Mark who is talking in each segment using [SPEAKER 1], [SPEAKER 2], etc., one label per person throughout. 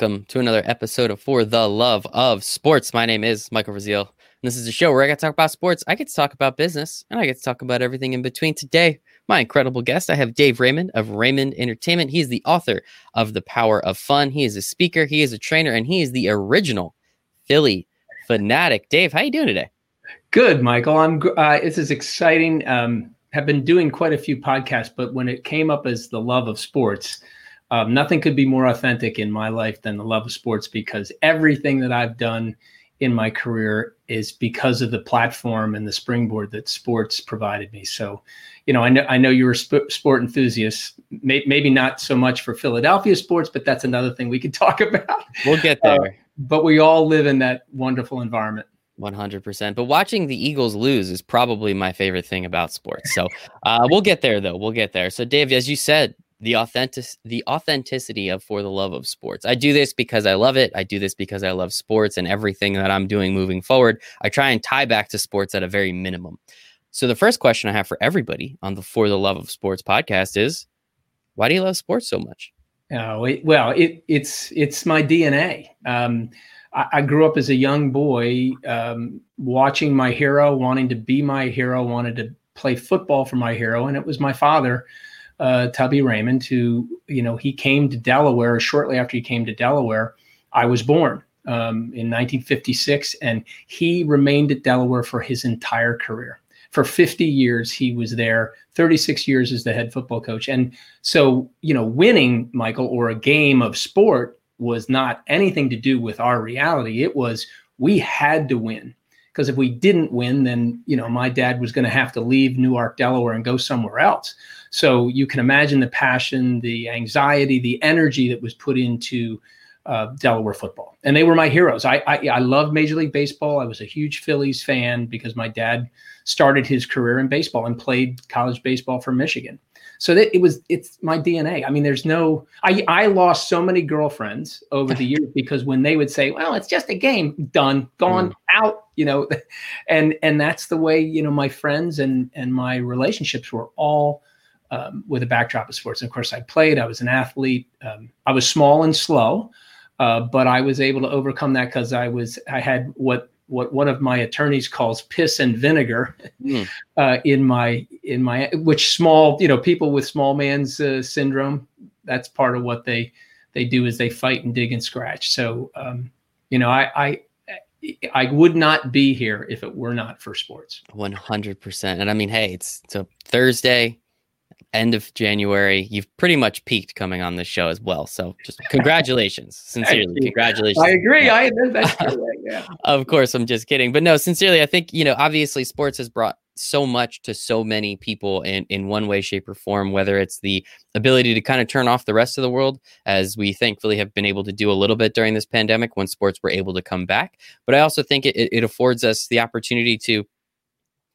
[SPEAKER 1] Welcome to another episode of For the Love of Sports. My name is Michael Raziel. And this is a show where I get to talk about sports, I get to talk about business, and I get to talk about everything in between. Today, my incredible guest, I have Dave Raymond of Raymond Entertainment. He's the author of The Power of Fun. He is a speaker, he is a trainer, and he is the original Phillie Phanatic. Dave, how you doing today?
[SPEAKER 2] Good, Michael. I'm. Uh, this is exciting. Um, have been doing quite a few podcasts, but when it came up as the love of sports, um, nothing could be more authentic in my life than the love of sports because everything that I've done in my career is because of the platform and the springboard that sports provided me. So, you know, I know I know you're a sp- sport enthusiast. May- maybe not so much for Philadelphia sports, but that's another thing we could talk about.
[SPEAKER 1] We'll get there. Uh,
[SPEAKER 2] but we all live in that wonderful environment.
[SPEAKER 1] 100%. But watching the Eagles lose is probably my favorite thing about sports. So uh, we'll get there, though. We'll get there. So, Dave, as you said, the authentic the authenticity of for the love of sports. I do this because I love it. I do this because I love sports and everything that I'm doing moving forward. I try and tie back to sports at a very minimum. So the first question I have for everybody on the For the Love of Sports podcast is why do you love sports so much?
[SPEAKER 2] Oh, it, well, it, it's it's my DNA. Um, I, I, grew up as a young boy um, watching my hero, wanting to be my hero, wanted to play football for my hero, and it was my father uh, Tubby Raymond, who, you know, he came to Delaware shortly after he came to Delaware. I was born um, in 1956, and he remained at Delaware for his entire career. For 50 years, he was there, 36 years as the head football coach. And so, you know, winning, Michael, or a game of sport was not anything to do with our reality. It was we had to win because if we didn't win, then you know my dad was going to have to leave Newark, Delaware, and go somewhere else. So you can imagine the passion, the anxiety, the energy that was put into uh, Delaware football, and they were my heroes. I, I I Major League Baseball. I was a huge Phillies fan because my dad started his career in baseball and played college baseball for Michigan. So that it was it's my DNA. I mean, there's no I I lost so many girlfriends over the years because when they would say, "Well, it's just a game, done, gone, mm. out," you know, and and that's the way you know my friends and and my relationships were all um, with a backdrop of sports. And of course, I played. I was an athlete. Um, I was small and slow, uh, but I was able to overcome that because I was I had what what one of my attorneys calls piss and vinegar mm. uh, in my in my which small you know people with small man's uh, syndrome that's part of what they they do is they fight and dig and scratch so um, you know I, I I would not be here if it were not for sports.
[SPEAKER 1] 100%. And I mean, hey, it's, it's a Thursday end of January. You've pretty much peaked coming on this show as well. So just congratulations, sincerely, congratulations.
[SPEAKER 2] I agree. I that's
[SPEAKER 1] yeah. of course, I'm just kidding, but no, sincerely, I think you know, obviously, sports has brought so much to so many people in in one way, shape, or form. Whether it's the ability to kind of turn off the rest of the world, as we thankfully have been able to do a little bit during this pandemic when sports were able to come back. But I also think it, it affords us the opportunity to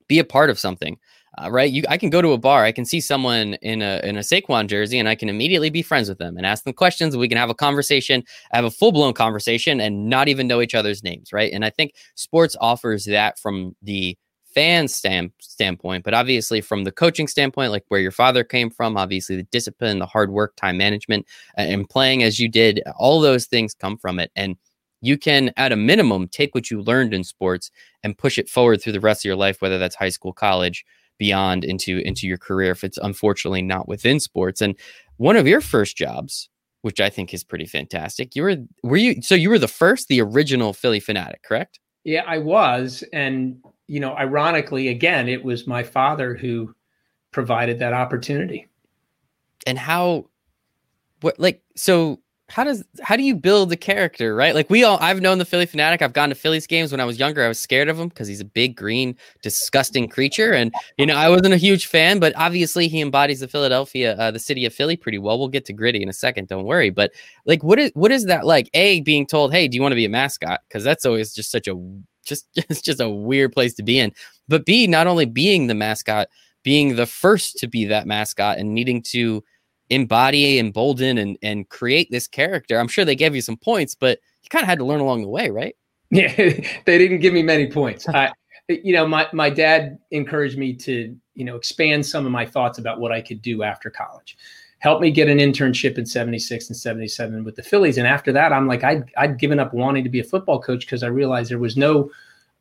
[SPEAKER 1] be a part of something uh, right? You, I can go to a bar, I can see someone in a in a Saquon jersey, and I can immediately be friends with them and ask them questions. We can have a conversation, have a full blown conversation, and not even know each other's names, right? And I think sports offers that from the fan stand, standpoint, but obviously from the coaching standpoint, like where your father came from, obviously the discipline, the hard work, time management, and playing as you did, all those things come from it, and you can at a minimum take what you learned in sports and push it forward through the rest of your life whether that's high school college beyond into into your career if it's unfortunately not within sports. And one of your first jobs, which I think is pretty fantastic, you were were you so you were the first, the original Phillie Phanatic, correct?
[SPEAKER 2] Yeah, I was, and you know, ironically, again, it was my father who provided that opportunity.
[SPEAKER 1] And how, what, like, so how does how do you build a character right? Like we all i've known the Phillie Phanatic. I've gone to phillies games when i was younger. I was scared of him because he's a big green disgusting creature. And you know i wasn't a huge fan but obviously he embodies the philadelphia uh, the city of philly pretty well. We'll get to gritty in a second don't worry. But like what is what is that like? A being told hey do you want to be a mascot? Because that's always just such a just it's just a weird place to be in. But b not only being the mascot being the first to be that mascot and needing to embody, embolden, and and create this character. I'm sure they gave you some points, but you kind of had to learn along the way, right?
[SPEAKER 2] Yeah, they didn't give me many points. I, you know, my my dad encouraged me to you know expand some of my thoughts about what I could do after college. helped me get an internship in 76 and 77 with the Phillies. And after that, I'm like, I'd, I'd given up wanting to be a football coach because I realized there was no,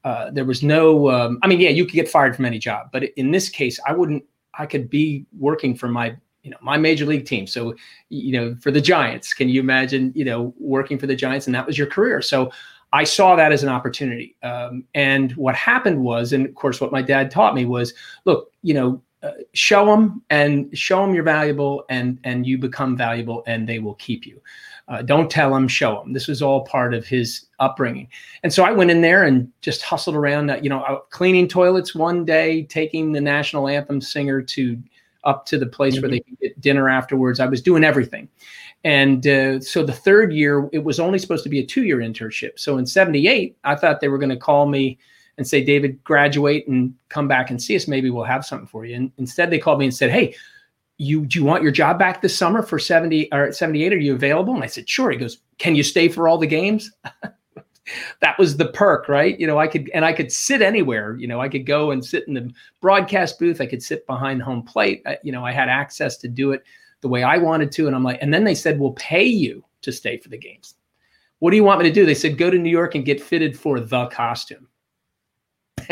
[SPEAKER 2] uh, there was no, um, I mean, yeah, you could get fired from any job, but in this case, I wouldn't, I could be working for my, you know, my major league team. So, you know, for the Giants, can you imagine, you know, working for the Giants and that was your career? So I saw that as an opportunity. Um, and what happened was, and of course, what my dad taught me was, look, you know, uh, show them and show them you're valuable and and you become valuable and they will keep you uh, don't tell them show them this was all part of his upbringing and so i went in there and just hustled around uh, you know cleaning toilets one day taking the national anthem singer to up to the place mm-hmm. where they could get dinner afterwards i was doing everything and uh, so the third year it was only supposed to be a two year internship so in 78 i thought they were going to call me and say, David, graduate and come back and see us. Maybe we'll have something for you. And instead, they called me and said, Hey, you do you want your job back this summer for 70 or 78? Are you available? And I said, Sure. He goes, Can you stay for all the games? that was the perk, right? You know, I could and I could sit anywhere. You know, I could go and sit in the broadcast booth. I could sit behind home plate. I, you know, I had access to do it the way I wanted to. And I'm like, and then they said, "We'll pay you to stay for the games." What do you want me to do? They said, "Go to New York and get fitted for the costume."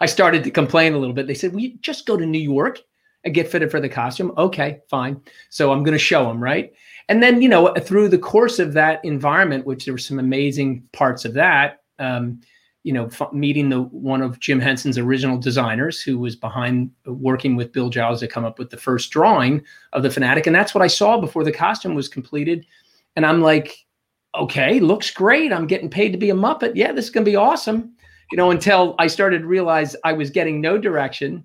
[SPEAKER 2] I started to complain a little bit. They said, "We just go to New York and get fitted for the costume." Okay, fine. So I'm going to show them, right? And then, you know, through the course of that environment, which there were some amazing parts of that, um, you know, f- meeting the one of Jim Henson's original designers, who was behind uh, working with Bill Giles to come up with the first drawing of the Phanatic and that's what I saw before the costume was completed. And I'm like, okay, looks great. I'm getting paid to be a Muppet. Yeah, this is going to be awesome you know, until I started to realize I was getting no direction.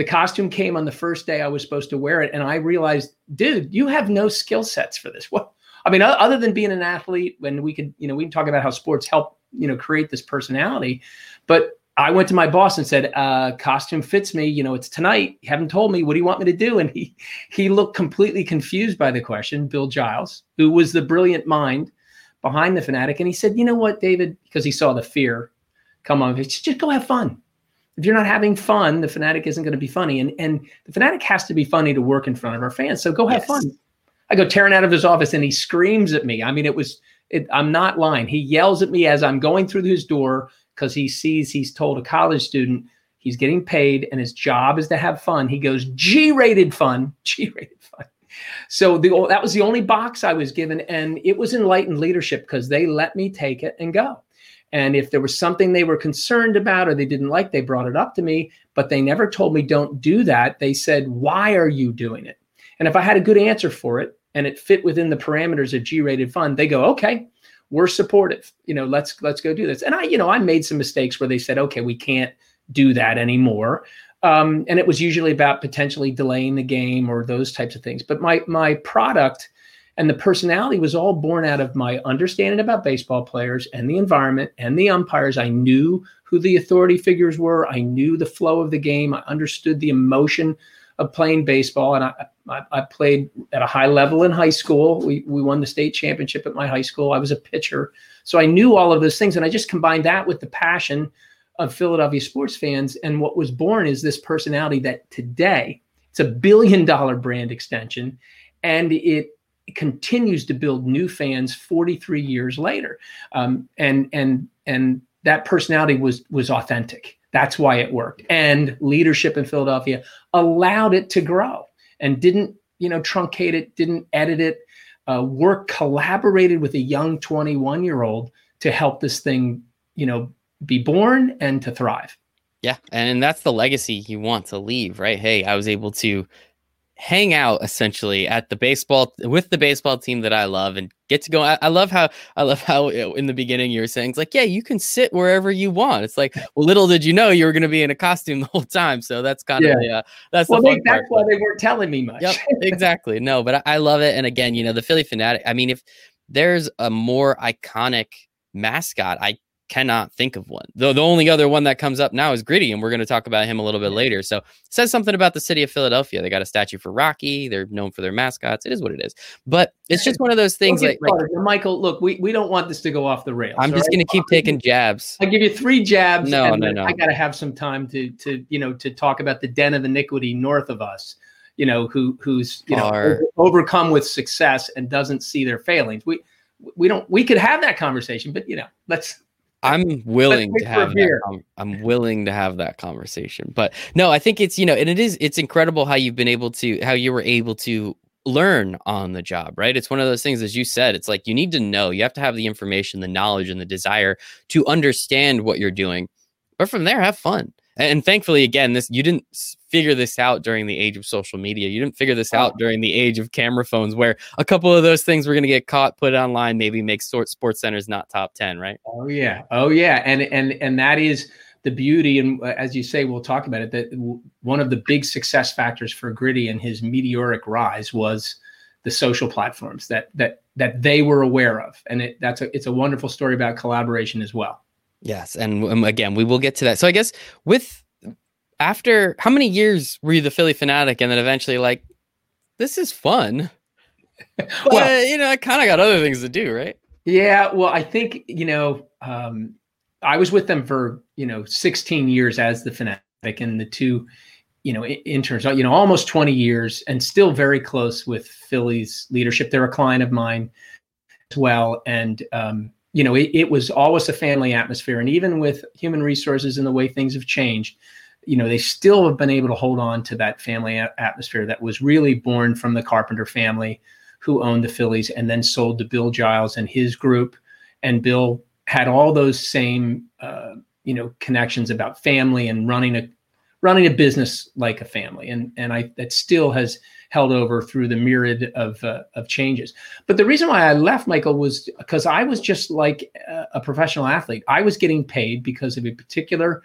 [SPEAKER 2] The costume came on the first day I was supposed to wear it, and I realized, dude, you have no skill sets for this. What? I mean, other than being an athlete, when we could, you know, we can talk about how sports help, you know, create this personality. But I went to my boss and said, uh, "Costume fits me. You know, it's tonight. You haven't told me. What do you want me to do?" And he he looked completely confused by the question. Bill Giles, who was the brilliant mind behind the Phanatic. and he said, "You know what, David?" Because he saw the fear come on, just go have fun. If you're not having fun, the Phanatic isn't going to be funny. And and the Phanatic has to be funny to work in front of our fans. So go have yes. fun. I go tearing out of his office and he screams at me. I mean, it was it, I'm not lying. He yells at me as I'm going through his door because he sees he's told a college student he's getting paid and his job is to have fun. He goes G-rated fun, G-rated fun. So the, that was the only box I was given, and it was enlightened leadership because they let me take it and go. And if there was something they were concerned about or they didn't like, they brought it up to me, but they never told me, don't do that. They said, why are you doing it? And if I had a good answer for it and it fit within the parameters of G rated fund, they go, okay, we're supportive. You know, let's let's go do this. And I, you know, I made some mistakes where they said, okay, we can't do that anymore. Um, and it was usually about potentially delaying the game or those types of things. But my my product and the personality was all born out of my understanding about baseball players and the environment and the umpires. I knew who the authority figures were. I knew the flow of the game. I understood the emotion of playing baseball. And I, I, I played at a high level in high school. We, we won the state championship at my high school. I was a pitcher. So I knew all of those things. And I just combined that with the passion of Philadelphia sports fans. And what was born is this personality that today it's a billion dollar brand extension. And it continues to build new fans 43 years later. Um, and and and that personality was was authentic. That's why it worked. And leadership in Philadelphia allowed it to grow and didn't you know truncate it, didn't edit it. Uh, work collaborated with a young 21 year old to help this thing you know be born and to thrive.
[SPEAKER 1] Yeah, and that's the legacy you want to leave, right? Hey, I was able to hang out essentially at the baseball with the baseball team that I love and get to go. I, I, love how I love how uh, in the beginning you were saying it's like, yeah, you can sit wherever you want. It's like, well, little did you know you were going to be in a costume the whole time. So that's kind of yeah, that's
[SPEAKER 2] well, they, that's why they weren't telling me much.
[SPEAKER 1] Yep, exactly. No, but I, I love it. And again, you know, the Phillie Phanatic. I mean, if there's a more iconic mascot, I cannot think of one. The, the only other one that comes up now is Gritty, and we're going to talk about him a little bit later. So says something about the city of Philadelphia. They got a statue for Rocky. They're known for their mascots. It is what it is. But it's just one of those things like, like,
[SPEAKER 2] Michael, look, we, we don't want this to go off the rails.
[SPEAKER 1] I'm just right? going to keep taking jabs.
[SPEAKER 2] I give you three jabs.
[SPEAKER 1] No, no, no.
[SPEAKER 2] I got to have some time to to you know to talk about the den of iniquity north of us you know, who who's you know overcome with success and doesn't see their failings. We we don't we could have that conversation, but you know, let's
[SPEAKER 1] I'm willing to have that, I'm willing to have that conversation. But no, I think it's you know, and it is it's incredible how you've been able to how you were able to learn on the job, right? It's one of those things as you said, it's like you need to know, you have to have the information, the knowledge and the desire to understand what you're doing. But from there have fun and thankfully again this you didn't figure this out during the age of social media. You didn't figure this out during the age of camera phones where a couple of those things were going to get caught put online maybe make SportsCenter's not top 10 right?
[SPEAKER 2] Oh yeah. Oh yeah. And and and that is the beauty and uh, as you say we'll talk about it that one of the big success factors for gritty and his meteoric rise was the social platforms that that that they were aware of. And it, that's a it's a wonderful story about collaboration as well
[SPEAKER 1] Yes, and um, again, we will get to that. So I guess with after how many years were you the Phillie Phanatic, and then eventually like this is fun. well, you know, I kind of got other things to do, right?
[SPEAKER 2] Yeah, well, I think you know, um, I was with them for you know 16 years as the Phanatic, and the two, you know, interns, you know, almost 20 years, and still very close with Philly's leadership. They're a client of mine as well, and um, you know, it, it was always a family atmosphere. And even with human resources and the way things have changed, you know, they still have been able to hold on to that family a- atmosphere that was really born from the Carpenter family who owned the Phillies and then sold to Bill Giles and his group. And Bill had all those same, uh, you know, connections about family and running a running a business like a family. And and I that still has held over through the myriad of uh, of changes. But the reason why I left Michael was because I was just like a professional athlete. I was getting paid because of a particular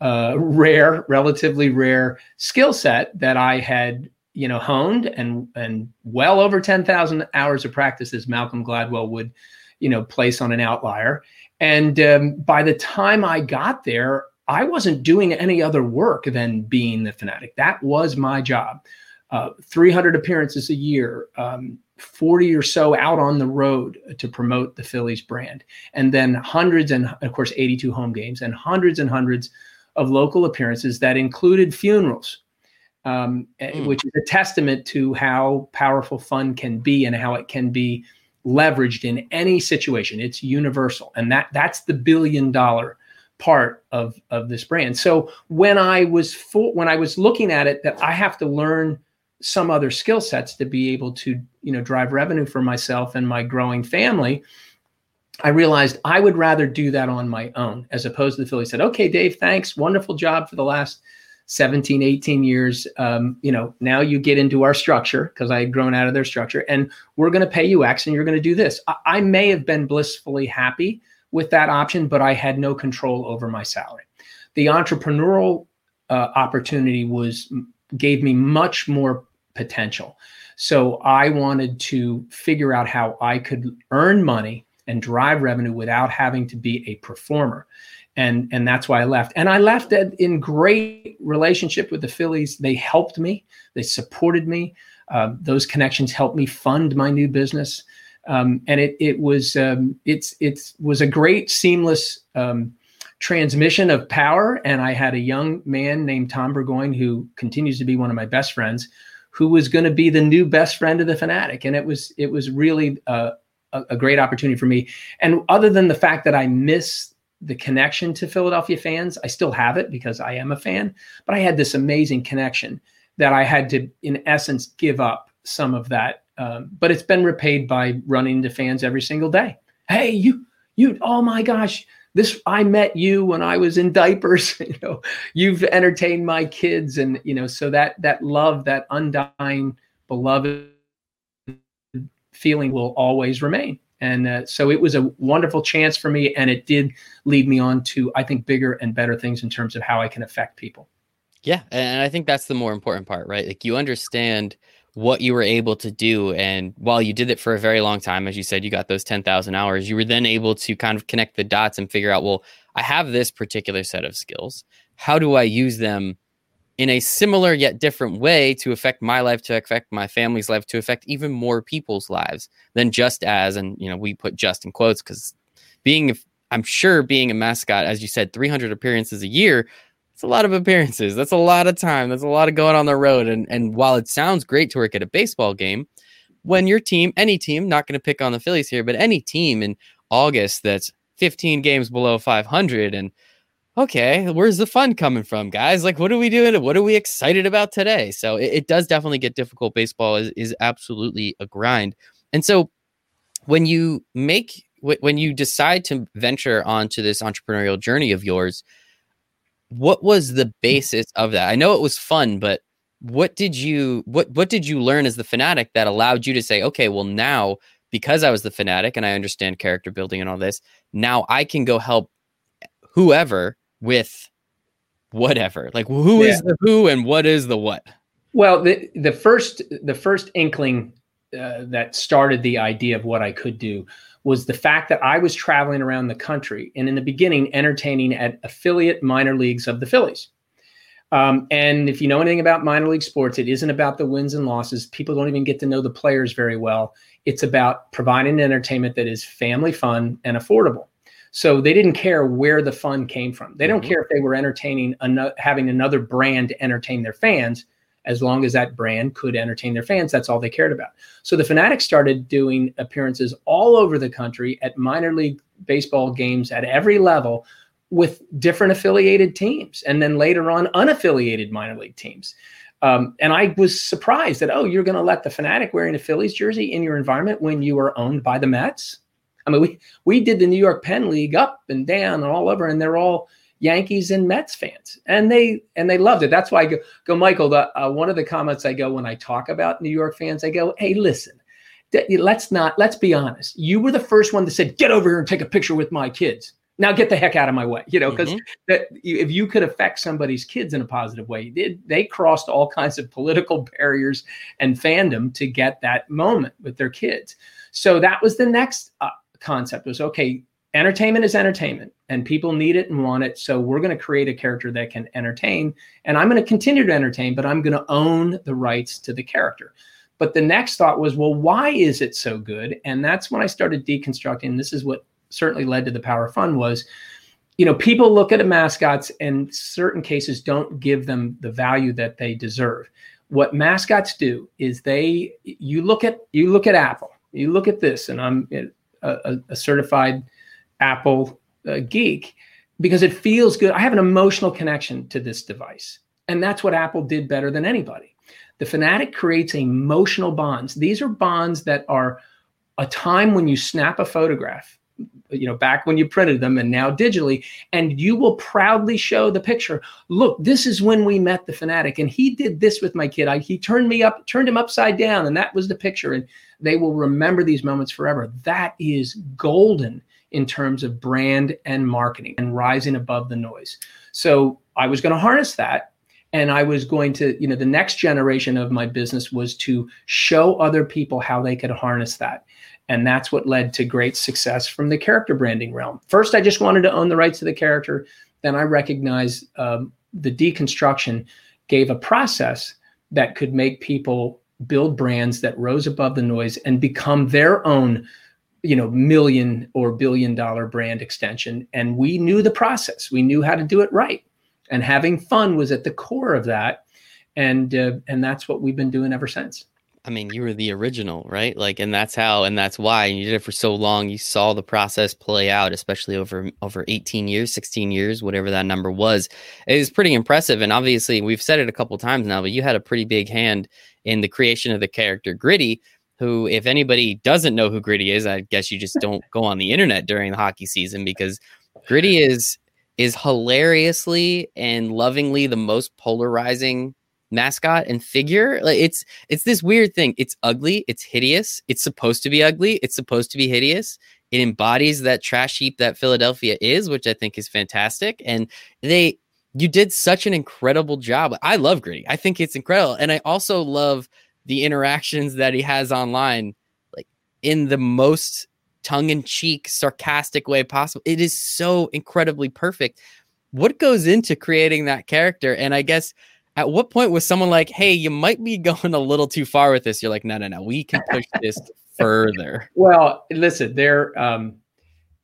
[SPEAKER 2] uh, rare, relatively rare skill set that I had you know honed and and well over 10,000 hours of practice as Malcolm Gladwell would you know place on an outlier and um, by the time I got there I wasn't doing any other work than being the Phanatic. that was my job uh, 300 appearances a year, um, 40 or so out on the road to promote the Phillies brand, and then hundreds and of course 82 home games and hundreds and hundreds of local appearances that included funerals, um, mm. which is a testament to how powerful fun can be and how it can be leveraged in any situation. It's universal, and that that's the billion dollar part of of this brand. So when I was for, when I was looking at it, that I have to learn some other skill sets to be able to you know drive revenue for myself and my growing family i realized i would rather do that on my own as opposed to the philly said okay dave thanks wonderful job for the last 17 18 years. Um, you know now you get into our structure because i had grown out of their structure and we're going to pay you x and you're going to do this. I, I may have been blissfully happy with that option but i had no control over my salary. The entrepreneurial uh, opportunity was gave me much more potential. So I wanted to figure out how I could earn money and drive revenue without having to be a performer. And, and that's why I left. And I left in great relationship with the Phillies. They helped me, they supported me. Uh, those connections helped me fund my new business. Um, and it, it was um, it's it was a great seamless um, transmission of power. And I had a young man named Tom Burgoyne who continues to be one of my best friends, who was going to be the new best friend of the fanatic and it was it was really a, a great opportunity for me. And other than the fact that I miss the connection to Philadelphia fans, I still have it because I am a fan. But I had this amazing connection that I had to, in essence, give up some of that. Um, but it's been repaid by running to fans every single day. Hey, you, you, oh my gosh, this i met you when i was in diapers you know you've entertained my kids and you know so that that love that undying beloved feeling will always remain. And uh, so it was a wonderful chance for me and it did lead me on to i think bigger and better things in terms of how i can affect people.
[SPEAKER 1] Yeah and i think that's the more important part right? Like you understand what you were able to do. And while you did it for a very long time, as you said, you got those 10,000 hours, you were then able to kind of connect the dots and figure out, well, I have this particular set of skills. How do I use them in a similar yet different way to affect my life, to affect my family's life, to affect even more people's lives than just as, and, you know, we put just in quotes because being, I'm sure being a mascot, as you said, 300 appearances a year, it's a lot of appearances. That's a lot of time. That's a lot of going on the road. And and while it sounds great to work at a baseball game, when your team, any team, not going to pick on the Phillies here, but any team in August that's 15 games below 500 and okay, where's the fun coming from, guys? Like, what are we doing? What are we excited about today? So it, it does definitely get difficult. Baseball is, is absolutely a grind. And so when you make, when you decide to venture onto this entrepreneurial journey of yours, what was the basis of that? I know it was fun, but what did you what what did you learn as the Phanatic that allowed you to say, okay, well now because I was the Phanatic and I understand character building and all this, now I can go help whoever with whatever. Like who yeah. is the who and what is the what?
[SPEAKER 2] Well, the the first the first inkling uh, that started the idea of what I could do was the fact that I was traveling around the country and in the beginning entertaining at affiliate minor leagues of the Phillies. Um, and if you know anything about minor league sports, it isn't about the wins and losses. People don't even get to know the players very well. It's about providing entertainment that is family fun and affordable. So they didn't care where the fun came from. They don't mm-hmm. care if they were entertaining, having another brand to entertain their fans as long as that brand could entertain their fans, that's all they cared about. So the Phanatics started doing appearances all over the country at minor league baseball games at every level with different affiliated teams, and then later on unaffiliated minor league teams. Um, and I was surprised that oh, you're going to let the Phanatic wearing a Phillies jersey in your environment when you are owned by the Mets. I mean, we we did the New York Penn League up and down and all over, and they're all Yankees and Mets fans, and they and they loved it. That's why I go, go Michael. The, uh, one of the comments I go when I talk about New York fans, I go, "Hey, listen, let's not let's be honest. You were the first one that said, "Get over here and take a picture with my kids." Now get the heck out of my way, you know, because mm-hmm. if you could affect somebody's kids in a positive way, they, they crossed all kinds of political barriers and fandom to get that moment with their kids. So that was the next uh, concept was okay entertainment is entertainment and people need it and want it so we're going to create a character that can entertain and i'm going to continue to entertain but i'm going to own the rights to the character. But the next thought was well why is it so good? And that's when i started deconstructing this is what certainly led to the power of fun was you know people look at mascots and certain cases don't give them the value that they deserve. What mascots do is they you look at you look at apple you look at this and i'm a, a certified Apple uh, geek because it feels good. I have an emotional connection to this device. And that's what Apple did better than anybody. The Phanatic creates emotional bonds. These are bonds that are a time when you snap a photograph, you know, back when you printed them and now digitally, and you will proudly show the picture. Look, this is when we met the Phanatic. And he did this with my kid. I, he turned me up, turned him upside down, and that was the picture. And they will remember these moments forever. That is golden in terms of brand and marketing and rising above the noise. So I was going to harness that. And I was going to, you know, the next generation of my business was to show other people how they could harness that. And that's what led to great success from the character branding realm. First, I just wanted to own the rights to the character. Then I recognized um, the deconstruction gave a process that could make people build brands that rose above the noise and become their own you know million or billion dollar brand extension and we knew the process we knew how to do it right and having fun was at the core of that and uh, and that's what we've been doing ever since
[SPEAKER 1] I mean, you were the original, right? Like, and that's how, and that's why. And you did it for so long. You saw the process play out, especially over over 18 years, 16 years, whatever that number was. It is pretty impressive. And obviously, we've said it a couple times now, but you had a pretty big hand in the creation of the character Gritty. Who, if anybody doesn't know who Gritty is, I guess you just don't go on the internet during the hockey season because Gritty is is hilariously and lovingly the most polarizing mascot and figure. Like it's it's this weird thing. It's ugly. It's hideous. It's supposed to be ugly. It's supposed to be hideous. It embodies that trash heap that philadelphia is which i think is fantastic. And they you did such an incredible job. I love gritty. I think it's incredible. And i also love the interactions that he has online like in the most tongue-in-cheek sarcastic way possible it is so incredibly perfect what goes into creating that character and i guess at what point was someone like, hey, you might be going a little too far with this? You're like, no, no, no, we can push this further.
[SPEAKER 2] Well, listen, there, um,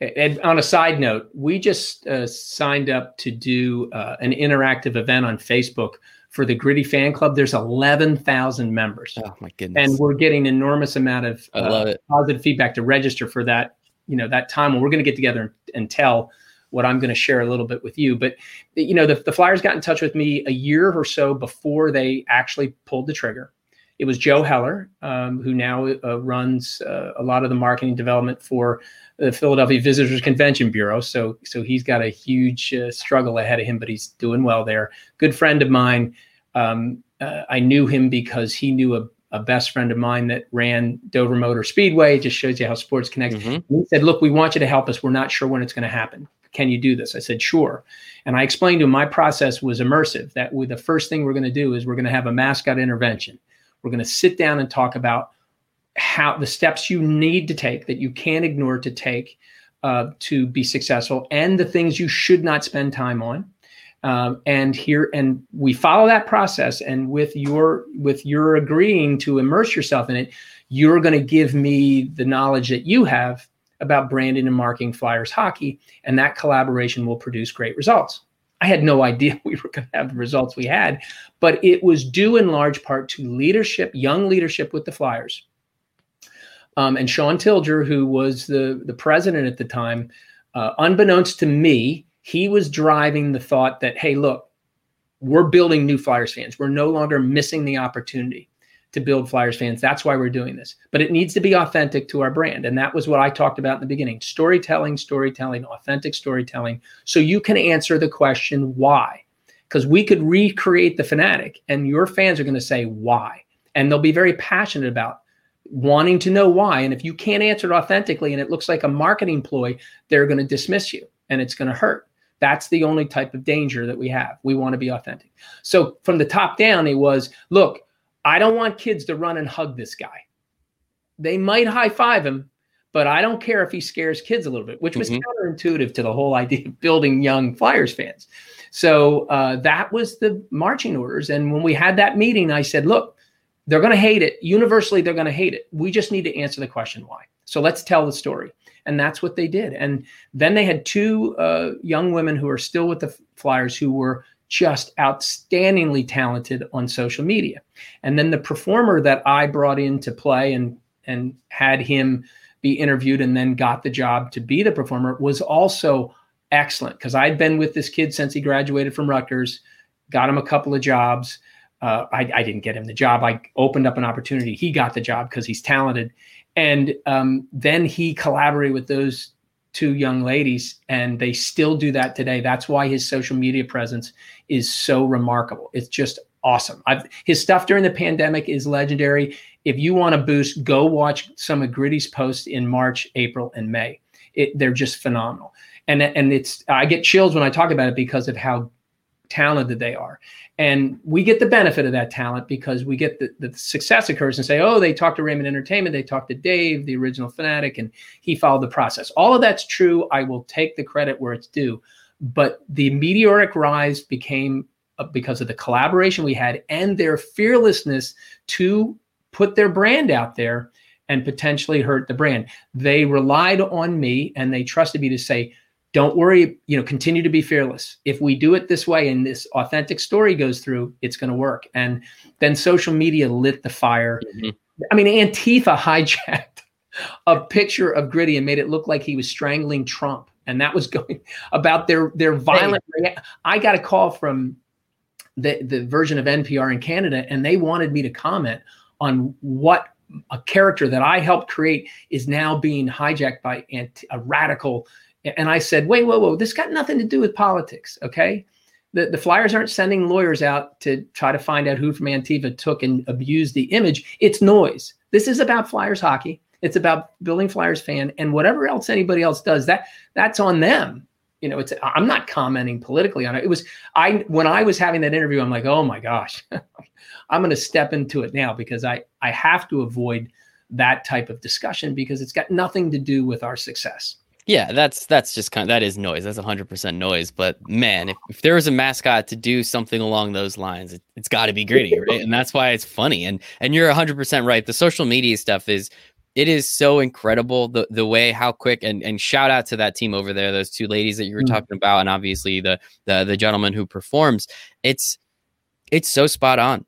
[SPEAKER 2] And on a side note, we just uh, signed up to do uh, an interactive event on Facebook for the Gritty Fan Club. There's 11,000 members.
[SPEAKER 1] Oh my goodness!
[SPEAKER 2] And we're getting enormous amount of
[SPEAKER 1] uh,
[SPEAKER 2] positive feedback to register for that. You know that time when we're going to get together and, and tell what I'm going to share a little bit with you. But you know, the, the Flyers got in touch with me a year or so before they actually pulled the trigger. It was Joe Heller, um, who now uh, runs uh, a lot of the marketing development for the Philadelphia Visitors Convention Bureau. So, so he's got a huge uh, struggle ahead of him, but he's doing well there. Good friend of mine. Um, uh, I knew him because he knew a a best friend of mine that ran Dover Motor Speedway. It just shows you how sports connect. Mm-hmm. He said, "Look, we want you to help us. We're not sure when it's going to happen can you do this? I said, sure. And I explained to him my process was immersive. That the first thing we're going to do is we're going to have a mascot intervention. We're going to sit down and talk about how the steps you need to take that you can't ignore to take uh, to be successful and the things you should not spend time on. Um, and here and we follow that process and with your with your agreeing to immerse yourself in it you're going to give me the knowledge that you have about branding and marketing Flyers hockey, and that collaboration will produce great results. I had no idea we were going to have the results we had, but it was due in large part to leadership, young leadership with the Flyers. Um, and Shawn Tilger, who was the, the president at the time, uh, unbeknownst to me, he was driving the thought that, hey, look, we're building new Flyers fans. We're no longer missing the opportunity to build Flyers fans. That's why we're doing this. But it needs to be authentic to our brand. And that was what I talked about in the beginning storytelling, storytelling, authentic storytelling. So you can answer the question, why? Because we could recreate the Phanatic, and your fans are going to say, why? And they'll be very passionate about wanting to know why. And if you can't answer it authentically and it looks like a marketing ploy, they're going to dismiss you and it's going to hurt. That's the only type of danger that we have. We want to be authentic. So from the top down, it was look, I don't want kids to run and hug this guy. They might high five him, but I don't care if he scares kids a little bit, which was mm-hmm. counterintuitive to the whole idea of building young Flyers fans. So uh, that was the marching orders. And when we had that meeting, I said, look, they're going to hate it. Universally, they're going to hate it. We just need to answer the question why. So let's tell the story. And that's what they did. And then they had two uh, young women who are still with the Flyers who were just outstandingly talented on social media. And then the performer that I brought in to play and and had him be interviewed and then got the job to be the performer was also excellent because I'd been with this kid since he graduated from Rutgers, got him a couple of jobs. Uh, I, I, didn't get him the job. I opened up an opportunity. He got the job because he's talented. And um, then he collaborated with those two young ladies, and they still do that today. That's why his social media presence is so remarkable. It's just awesome. I've, his stuff during the pandemic is legendary. If you want to boost, go watch some of Gritty's posts in March, April, and May. It, they're just phenomenal. And, and it's I get chills when I talk about it because of how talented they are. And we get the benefit of that talent because we get the, the success occurs and say, oh, they talked to Raymond Entertainment, they talked to Dave, the original Phanatic, and he followed the process. All of that's true. I will take the credit where it's due. But the meteoric rise became uh, because of the collaboration we had and their fearlessness to put their brand out there and potentially hurt the brand. They relied on me and they trusted me to say, don't worry, you know, continue to be fearless. If we do it this way and this authentic story goes through, it's going to work. And then social media lit the fire. Mm-hmm. I mean, Antifa hijacked a picture of Gritty and made it look like he was strangling Trump. And that was going about their their violent. Hey. I got a call from the the version of NPR in Canada, and they wanted me to comment on what a character that I helped create is now being hijacked by anti, a radical and I said, wait, whoa, whoa, this got nothing to do with politics. Okay. The, the Flyers aren't sending lawyers out to try to find out who from Antifa took and abused the image. It's noise. This is about Flyers hockey. It's about building Flyers fan and whatever else anybody else does, that that's on them. You know, it's I'm not commenting politically on it. It was I when I was having that interview, I'm like, oh my gosh, I'm going to step into it now because I I have to avoid that type of discussion because it's got nothing to do with our success.
[SPEAKER 1] Yeah, that's that's just kind of that is noise. That's 100% noise. But man, if, if there was a mascot to do something along those lines, it, has got to be gritty, right? And that's why it's funny. And and you're 100% right. The social media stuff is it is so incredible the the way how quick and and shout out to that team over there, those two ladies that you were mm. talking about, and obviously the the the gentleman who performs. It's it's so spot on.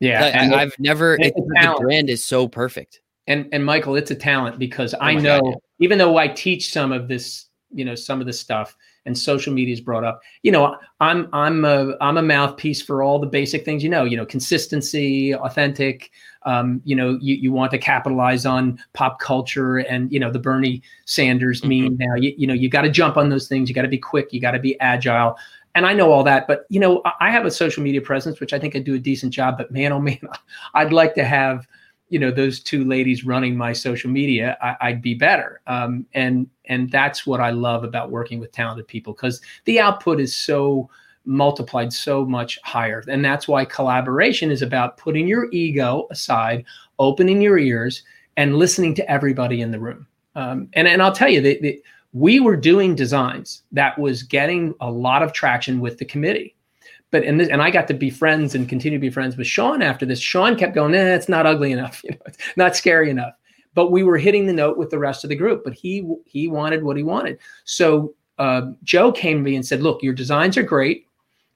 [SPEAKER 2] Yeah,
[SPEAKER 1] and I've never it, the brand is so perfect.
[SPEAKER 2] And and Michael, it's a talent because oh I know God, even though I teach some of this, you know, some of the stuff and social media is brought up. You know, I'm I'm a I'm a mouthpiece for all the basic things you know. You know, consistency, authentic. Um, you know, you, you want to capitalize on pop culture and you know the Bernie Sanders mm-hmm. meme. Now, you you know you got to jump on those things. You got to be quick. You got to be agile. And I know all that, but you know, I have a social media presence, which I think I do a decent job. But man, oh man, I'd like to have you know those two ladies running my social media I, would be better. Um, and and that's what i love about working with talented people because the output is so multiplied so much higher. And that's why collaboration is about putting your ego aside opening your ears and listening to everybody in the room. Um, and, and i'll tell you that we were doing designs that was getting a lot of traction with the committee but and this, and I got to be friends and continue to be friends with Shawn after this. Shawn kept going, eh, it's not ugly enough, you know, it's not scary enough. But we were hitting the note with the rest of the group. But he he wanted what he wanted. So uh, Joe came to me and said, "Look, your designs are great,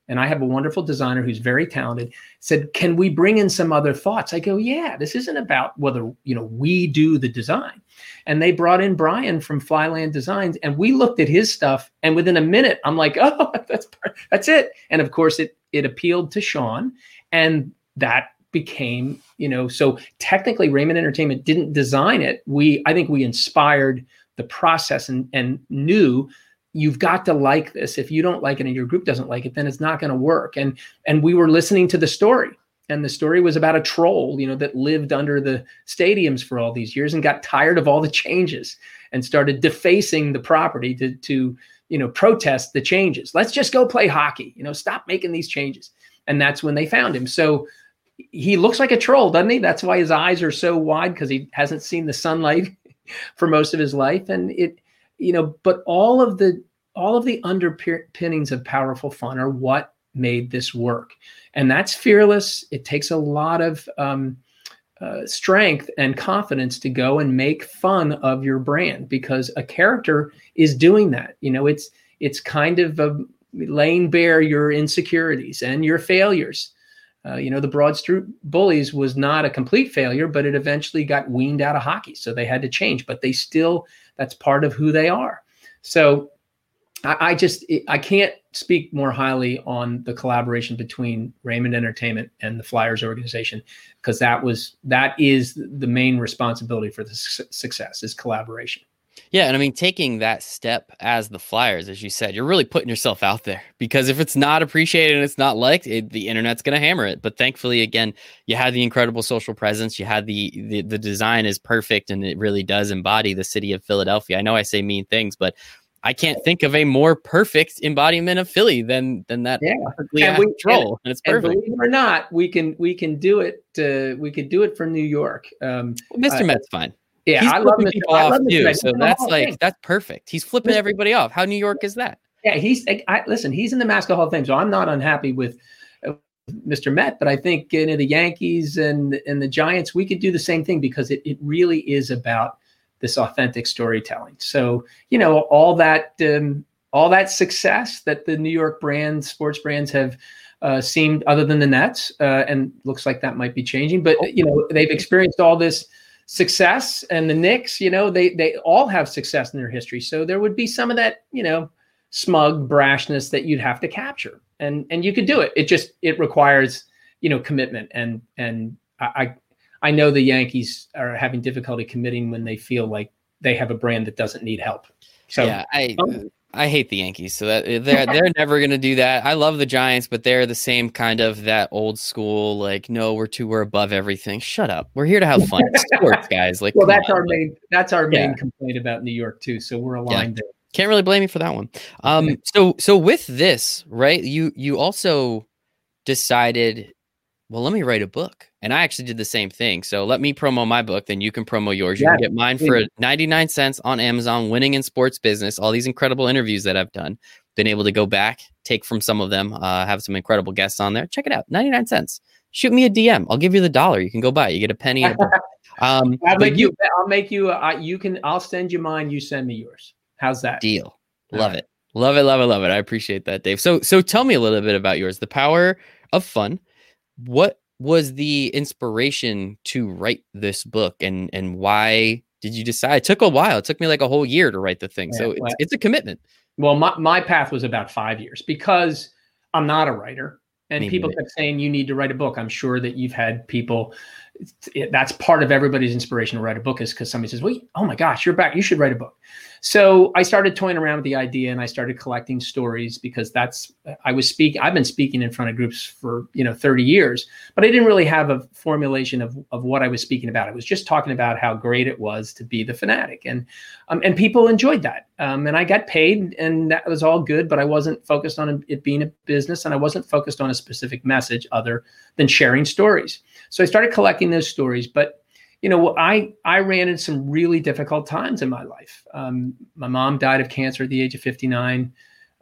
[SPEAKER 2] and I have a wonderful designer who's very talented." Said, "Can we bring in some other thoughts?" I go, "Yeah, this isn't about whether you know we do the design." And they brought in Brian from Flyland Designs, and we looked at his stuff. And within a minute, I'm like, "Oh, that's that's it." And of course, it it appealed to Shawn, and that became you know. So technically, Raymond Entertainment didn't design it. We I think we inspired the process and and knew you've got to like this. If you don't like it and your group doesn't like it then it's not going to work. And and we were listening to the story. And the story was about a troll you know that lived under the stadiums for all these years and got tired of all the changes and started defacing the property to to you know protest the changes. Let's just go play hockey you know stop making these changes. And that's when they found him. So he looks like a troll doesn't he? That's why his eyes are so wide because he hasn't seen the sunlight for most of his life. And it you know but all of the all of the underpinnings of powerful fun are what made this work and that's fearless. It takes a lot of um, uh, strength and confidence to go and make fun of your brand because a character is doing that. You know, it's it's kind of a, laying bare your insecurities and your failures. Uh, you know, the Broad Street Bullies was not a complete failure, but it eventually got weaned out of hockey, so they had to change. But they still that's part of who they are. So I, I just I can't speak more highly on the collaboration between Raymond Entertainment and the Flyers organization because that was that is the main responsibility for the su- success is collaboration.
[SPEAKER 1] Yeah, and I mean taking that step as the Flyers, as you said, you're really putting yourself out there because if it's not appreciated and it's not liked, it, the internet's going to hammer it. But thankfully, again, you had the incredible social presence, you had the, the the design is perfect, and it really does embody the city of Philadelphia. I know I say mean things, but I can't think of a more perfect embodiment of Philly than than that.
[SPEAKER 2] Yeah, and, we, and, and, it's perfect. And believe it or not, we can we can do it. Uh, we could do it for New York. Um,
[SPEAKER 1] well, Mr. Uh, Met's fine.
[SPEAKER 2] Yeah,
[SPEAKER 1] he's
[SPEAKER 2] I love Mr.
[SPEAKER 1] people I off too. So that's like thing. that's perfect. He's flipping everybody off. How New York is that?
[SPEAKER 2] Yeah, he's. I, listen, he's in the Mascot Hall of Fame, so I'm not unhappy with. Uh, Mr. Met, but I think you know, the Yankees and and the Giants, we could do the same thing because it, it really is about this authentic storytelling. So, you know, all that um, all that success that the New York brands, sports brands have uh, seemed, other than the Nets, uh, and looks like that might be changing. But you know, they've experienced all this success, and the Knicks, you know, they they all have success in their history. So there would be some of that, you know, smug brashness that you'd have to capture, and and you could do it. It just it requires you know commitment, and and I I know the Yankees are having difficulty committing when they feel like they have a brand that doesn't need help. So
[SPEAKER 1] yeah, I um, I hate the Yankees. So that they're they're never gonna do that. I love the Giants, but they're the same kind of that old school like no, we're too we're above everything. Shut up. We're here to have fun. Sports guys. Like
[SPEAKER 2] well, that's on, our main that's our main complaint about New York too. So we're aligned yeah. there.
[SPEAKER 1] Can't really blame you for that one. Um, so so with this, right? You you also decided well, let me write a book. And I actually did the same thing. So let me promo my book, then you can promo yours. You yeah, can get mine for 99 cents on Amazon, winning in sports business, all these incredible interviews that I've done. Been able to go back, take from some of them, uh, have some incredible guests on there. Check it out. 99 cents. Shoot me a DM. I'll give you the dollar. You can go buy it. You get a penny.
[SPEAKER 2] Um, I'll make you, I'll make you. Uh, you can. I'll send you mine. You send me yours. How's that?
[SPEAKER 1] Deal. Love right. it. Love it. Love it. Love it. I appreciate that, Dave. So, so tell me a little bit about yours. The power of fun. What was the inspiration to write this book, and and why did you decide? It took a while. It took me like a whole year to write the thing. Yeah, so it's, it's a commitment.
[SPEAKER 2] Well, my, my path was about five years because I'm not a writer. And Maybe people kept saying, you need to write a book. I'm sure that you've had people it, that's part of everybody's inspiration to write a book is because somebody says, "Well, oh my gosh, you're back. You should write a book." So I started toying around with the idea, and I started collecting stories because that's I was speaking. I've been speaking in front of groups for you know 30 years, but I didn't really have a formulation of of what I was speaking about. I was just talking about how great it was to be the Phanatic, and um, and people enjoyed that, um, and I got paid, and that was all good. But I wasn't focused on it being a business, and I wasn't focused on a specific message other than sharing stories. So I started collecting those stories, but you know, I I ran in some really difficult times in my life. Um, my mom died of cancer at the age of 59.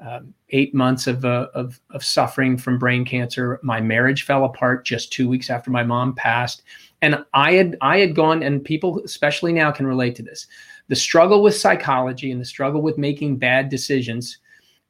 [SPEAKER 2] Um, eight months of, uh, of of suffering from brain cancer. My marriage fell apart just two weeks after my mom passed, and I had I had gone. And people, especially now, can relate to this. The struggle with psychology and the struggle with making bad decisions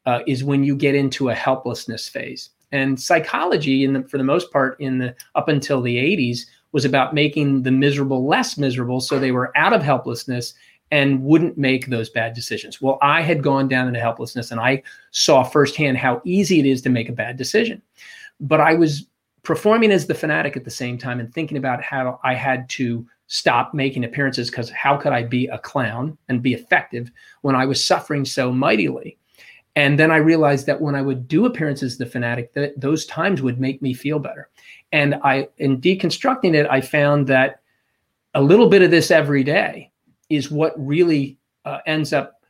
[SPEAKER 2] uh, is when you get into a helplessness phase. And psychology, in the, for the most part, in the up until the 80s, was about making the miserable less miserable, so they were out of helplessness and wouldn't make those bad decisions. Well, I had gone down into helplessness, and I saw firsthand how easy it is to make a bad decision. But I was performing as the Phanatic at the same time and thinking about how I had to stop making appearances because how could I be a clown and be effective when I was suffering so mightily? And then I realized that when I would do appearances the Phanatic, that those times would make me feel better. And I, in deconstructing it, I found that a little bit of this every day is what really uh, ends up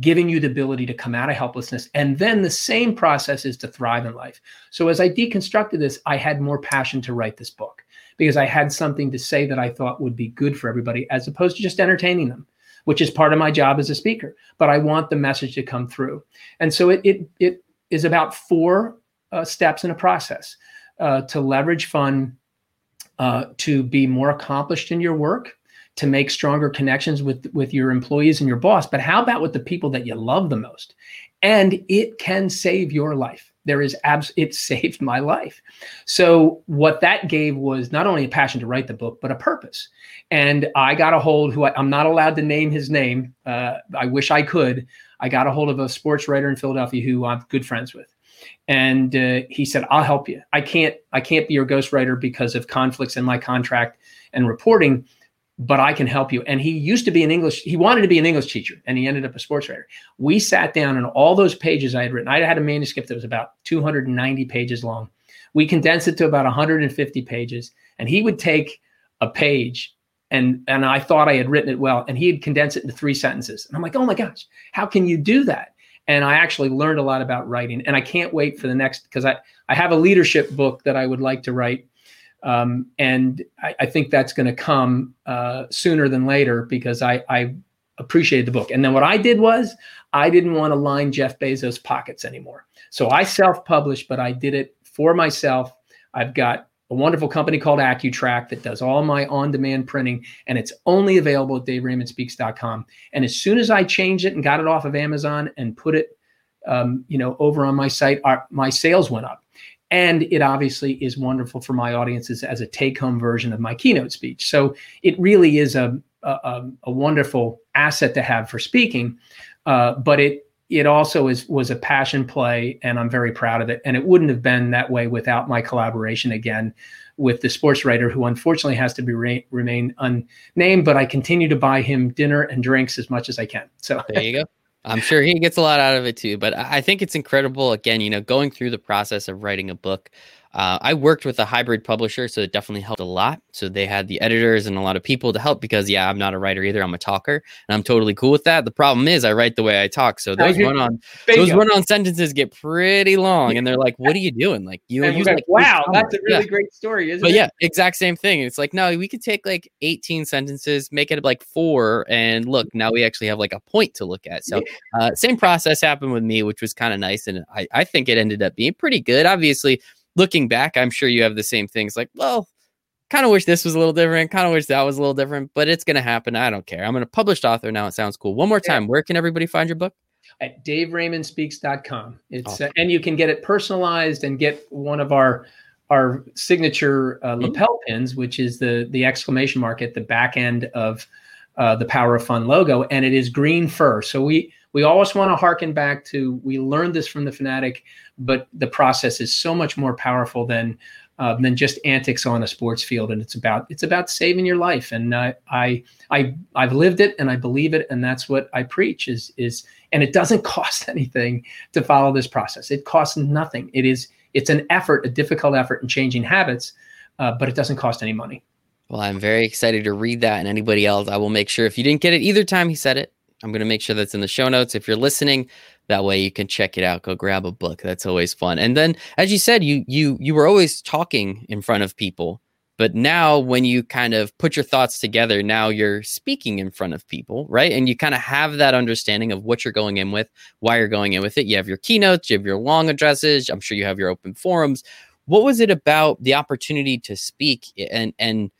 [SPEAKER 2] giving you the ability to come out of helplessness. And then the same process is to thrive in life. So as I deconstructed this, I had more passion to write this book because I had something to say that I thought would be good for everybody as opposed to just entertaining them which is part of my job as a speaker. But I want the message to come through. And so it, it, it is about four uh, steps in a process uh, to leverage fun, uh, to be more accomplished in your work, to make stronger connections with, with your employees and your boss. But how about with the people that you love the most? And it can save your life there is abs it saved my life. So what that gave was not only a passion to write the book but a purpose. And i got a hold who I, am not allowed to name his name uh, i wish i could. I got a hold of a sports writer in philadelphia who i'm good friends with. And uh, he said i'll help you. I can't i can't be your ghostwriter because of conflicts in my contract and reporting but I can help you. And he used to be an English, he wanted to be an English teacher and he ended up a sports writer. We sat down and all those pages I had written, I had a manuscript that was about 290 pages long. We condensed it to about 150 pages. And he would take a page and and I thought I had written it well, and he'd condensed it into three sentences. And I'm like, oh my gosh, how can you do that? And I actually learned a lot about writing. And I can't wait for the next because I, I have a leadership book that I would like to write um, and I, I, think that's going to come uh, sooner than later because I, I appreciated the book. And then what I did was I didn't want to line Jeff Bezos' pockets anymore. So I self published, but I did it for myself. I've got a wonderful company called AccuTrack that does all my on demand printing, and it's only available at DaveRaymondSpeaks.com. And as soon as I changed it and got it off of Amazon and put it um, you know, over on my site, our, my sales went up. And it obviously is wonderful for my audiences as a take home version of my keynote speech. So it really is a, a, a wonderful asset to have for speaking. Uh, but it, it also is was a passion play and I'm very proud of it. And it wouldn't have been that way without my collaboration again with the sports writer who unfortunately has to be re- remain unnamed, but I continue to buy him dinner and drinks as much as I can. So
[SPEAKER 1] there you go. I'm sure he gets a lot out of it too. But I think it's incredible. Again, you know, going through the process of writing a book, uh, I worked with a hybrid publisher, so it definitely helped a lot. So they had the editors and a lot of people to help because, yeah, I'm not a writer either. I'm a talker, and I'm totally cool with that. The problem is, I write the way I talk, so those run on those run on sentences get pretty long, and they're like, "What are you doing?" Like you know,
[SPEAKER 2] like, "Wow, that's a really yeah. great story, isn't
[SPEAKER 1] but
[SPEAKER 2] it?"
[SPEAKER 1] yeah, exact same thing. It's like, no, we could take like 18 sentences, make it like four, and look, now we actually have like a point to look at. So, uh, same process happened with me, which was kind of nice, and I I think it ended up being pretty good. Obviously looking back, I'm sure you have the same things like, well, kind of wish this was a little different. Kind of wish that was a little different, but it's going to happen. I don't care. I'm a published author now. It sounds cool. One more time, where can everybody find your book?
[SPEAKER 2] At daveraymondspeaks.com. It's uh, and you can get it personalized and get one of our our signature uh, mm-hmm. lapel pins, which is the the exclamation mark at the back end of uh, the Power of Fun logo, and it is green fur. So we we always want to harken back to we learned this from the Phanatic, but the process is so much more powerful than uh, than just antics on a sports field, and it's about it's about saving your life. And uh, I I I've lived it, and I believe it, and that's what I preach. Is is and it doesn't cost anything to follow this process. It costs nothing. It is it's an effort, a difficult effort in changing habits, uh, but it doesn't cost any money.
[SPEAKER 1] Well, I'm very excited to read that, and anybody else, I will make sure if you didn't get it either time he said it, I'm going to make sure that's in the show notes. If you're listening, that way you can check it out. Go grab a book. That's always fun. And then, as you said, you you you were always talking in front of people, but now when you kind of put your thoughts together, now you're speaking in front of people, right? And you kind of have that understanding of what you're going in with, why you're going in with it. You have your keynotes, you have your long addresses. I'm sure you have your open forums. What was it about the opportunity to speak and and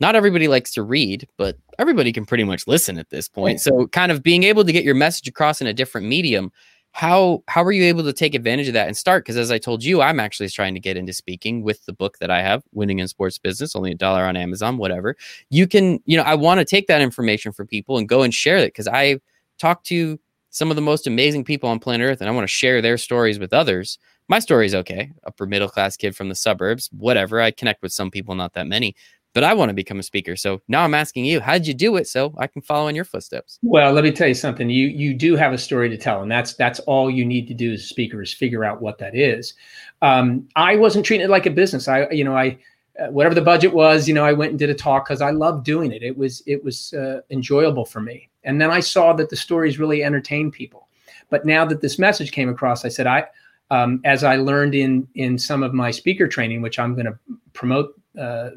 [SPEAKER 1] not everybody likes to read, but everybody can pretty much listen at this point. So kind of being able to get your message across in a different medium, how how are you able to take advantage of that and start? Because as I told you, I'm actually trying to get into speaking with the book that I have, Winning in Sports Business, only a dollar on Amazon, whatever. You can, you know, I want to take that information for people and go and share it because I talk to some of the most amazing people on planet Earth and I want to share their stories with others. My story is okay, upper middle class kid from the suburbs, whatever. I connect with some people, not that many but I want to become a speaker. So now I'm asking you, how did you do it so I can follow in your footsteps?
[SPEAKER 2] Well, let me tell you something. You you do have a story to tell, and that's that's all you need to do as a speaker is figure out what that is. Um, I wasn't treating it like a business. I you know I uh, whatever the budget was, you know, I went and did a talk because I loved doing it. It was it was uh, enjoyable for me. And then I saw that the stories really entertained people. But now that this message came across, I said I. Um, as I learned in in some of my speaker training, which I'm going to promote uh,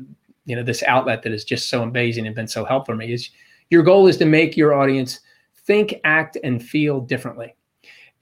[SPEAKER 2] you know this outlet that is just so amazing and been so helpful for me is your goal is to make your audience think act and feel differently.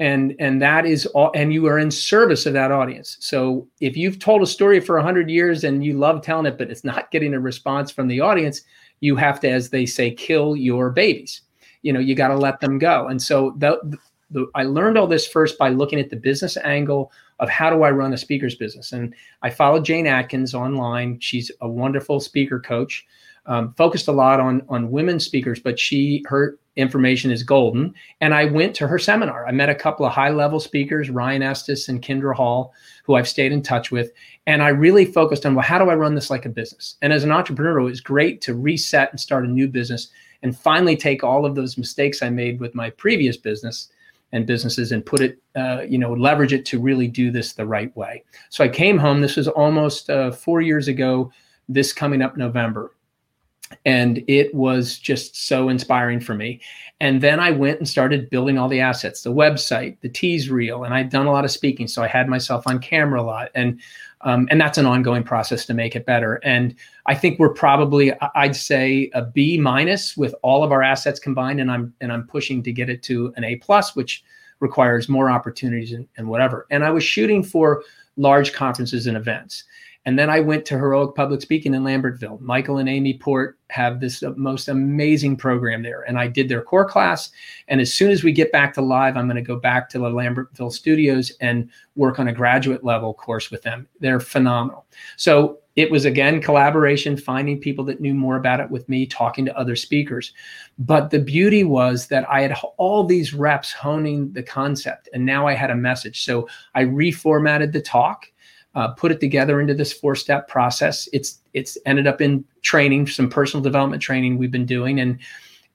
[SPEAKER 2] And and that is all and you are in service of that audience. So if you've told a story for 100 years and you love telling it but it's not getting a response from the audience you have to as they say kill your babies. You know you got to let them go. And so the, the, i learned all this first by looking at the business angle of how do I run a speaker's business. And I followed Jane Atkins online. She's a wonderful speaker coach. Um, focused a lot on on women speakers, but she her information is golden. And I went to her seminar. I met a couple of high level speakers, Ryan Estis and Kindra Hall, who I've stayed in touch with. And I really focused on well, how do I run this like a business? And as an entrepreneur, it was great to reset and start a new business and finally take all of those mistakes I made with my previous business and businesses and put it, uh, you know, leverage it to really do this the right way. So I came home. This was almost uh, four years ago. This coming up November, and it was just so inspiring for me. And then I went and started building all the assets, the website, the tease reel, and I'd done a lot of speaking, so I had myself on camera a lot, and um, and that's an ongoing process to make it better. And I think we're probably, I'd say, a B minus with all of our assets combined, and I'm and I'm pushing to get it to an A plus, which requires more opportunities and, and whatever. And I was shooting for large conferences and events. And then I went to Heroic Public Speaking in Lambertville. Michael and Amy Port have this most amazing program there. And I did their core class. And as soon as we get back to live, I'm going to go back to the Lambertville studios and work on a graduate level course with them. They're phenomenal. So it was again collaboration, finding people that knew more about it with me, talking to other speakers. But the beauty was that I had all these reps honing the concept, and now I had a message. So I reformatted the talk uh, put it together into this four step process. It's it's ended up in training, some personal development training we've been doing, and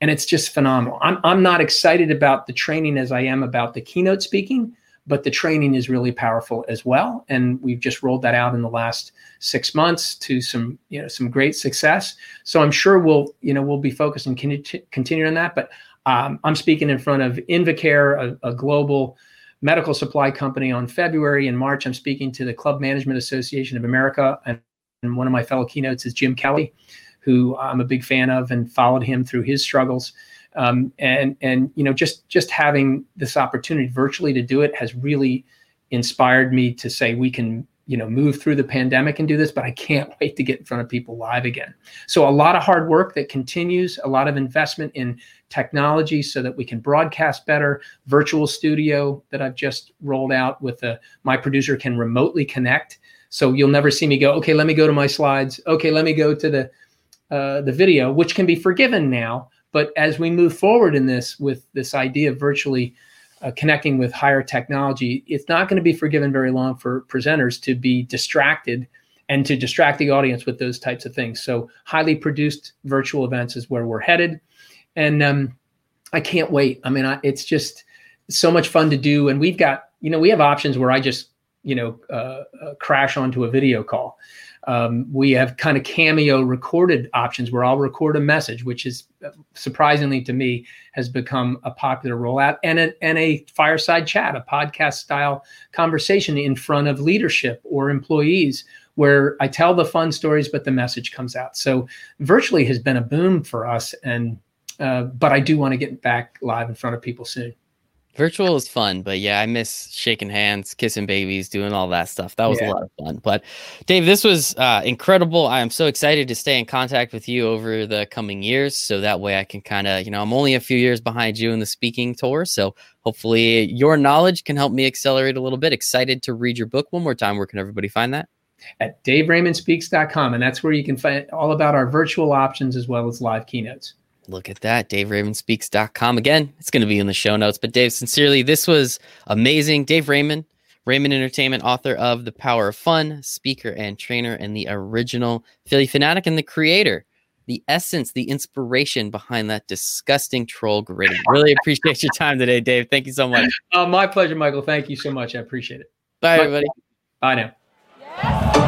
[SPEAKER 2] and it's just phenomenal. I'm I'm not excited about the training as I am about the keynote speaking, but the training is really powerful as well. And we've just rolled that out in the last six months to some you know some great success. So I'm sure we'll you know we'll be focused and continue continue on that. But um, I'm speaking in front of Invacare, a, a global medical supply company on February. In March, I'm speaking to the Club Management Association of America. And, and one of my fellow keynotes is Jim Kelly, who I'm a big fan of and followed him through his struggles. Um, and and you know just just having this opportunity virtually to do it has really inspired me to say we can you know move through the pandemic and do this but i can't wait to get in front of people live again. So a lot of hard work that continues a lot of investment in technology so that we can broadcast better. Virtual studio that i've just rolled out with a my producer can remotely connect. So you'll never see me go okay let me go to my slides. Okay let me go to the uh, the video which can be forgiven now but as we move forward in this with this idea of virtually uh, connecting with higher technology, it's not going to be forgiven very long for presenters to be distracted and to distract the audience with those types of things. So, highly produced virtual events is where we're headed. And um, I can't wait. I mean, I, it's just so much fun to do. And we've got, you know, we have options where I just, you know, uh, uh, crash onto a video call. Um, we have kind of cameo recorded options where I'll record a message, which is uh, surprisingly to me has become a popular rollout, and a, and a fireside chat, a podcast style conversation in front of leadership or employees where I tell the fun stories, but the message comes out. So virtually has been a boom for us, and uh, but I do want to get back live in front of people soon.
[SPEAKER 1] Virtual is fun, but yeah, I miss shaking hands, kissing babies, doing all that stuff. That was yeah. a lot of fun. But Dave, this was uh, incredible. I am so excited to stay in contact with you over the coming years, so that way I can kind of, you know, I'm only a few years behind you in the speaking tour, so hopefully your knowledge can help me accelerate a little bit. Excited to read your book one more time. Where can everybody find that?
[SPEAKER 2] At DaveRaymondSpeaks.com, and that's where you can find all about our virtual options as well as live keynotes.
[SPEAKER 1] Look at that. DaveRaymondSpeaks.com. Again, it's going to be in the show notes. But Dave, sincerely, this was amazing. Dave Raymond, Raymond Entertainment, author of The Power of Fun, speaker and trainer, and the original Phillie Phanatic and the creator, the essence, the inspiration behind that disgusting troll gritty. Really appreciate your time today, Dave. Thank you so much.
[SPEAKER 2] Uh, my pleasure, Michael. Thank you so much. I appreciate it.
[SPEAKER 1] Bye, everybody.
[SPEAKER 2] Bye now.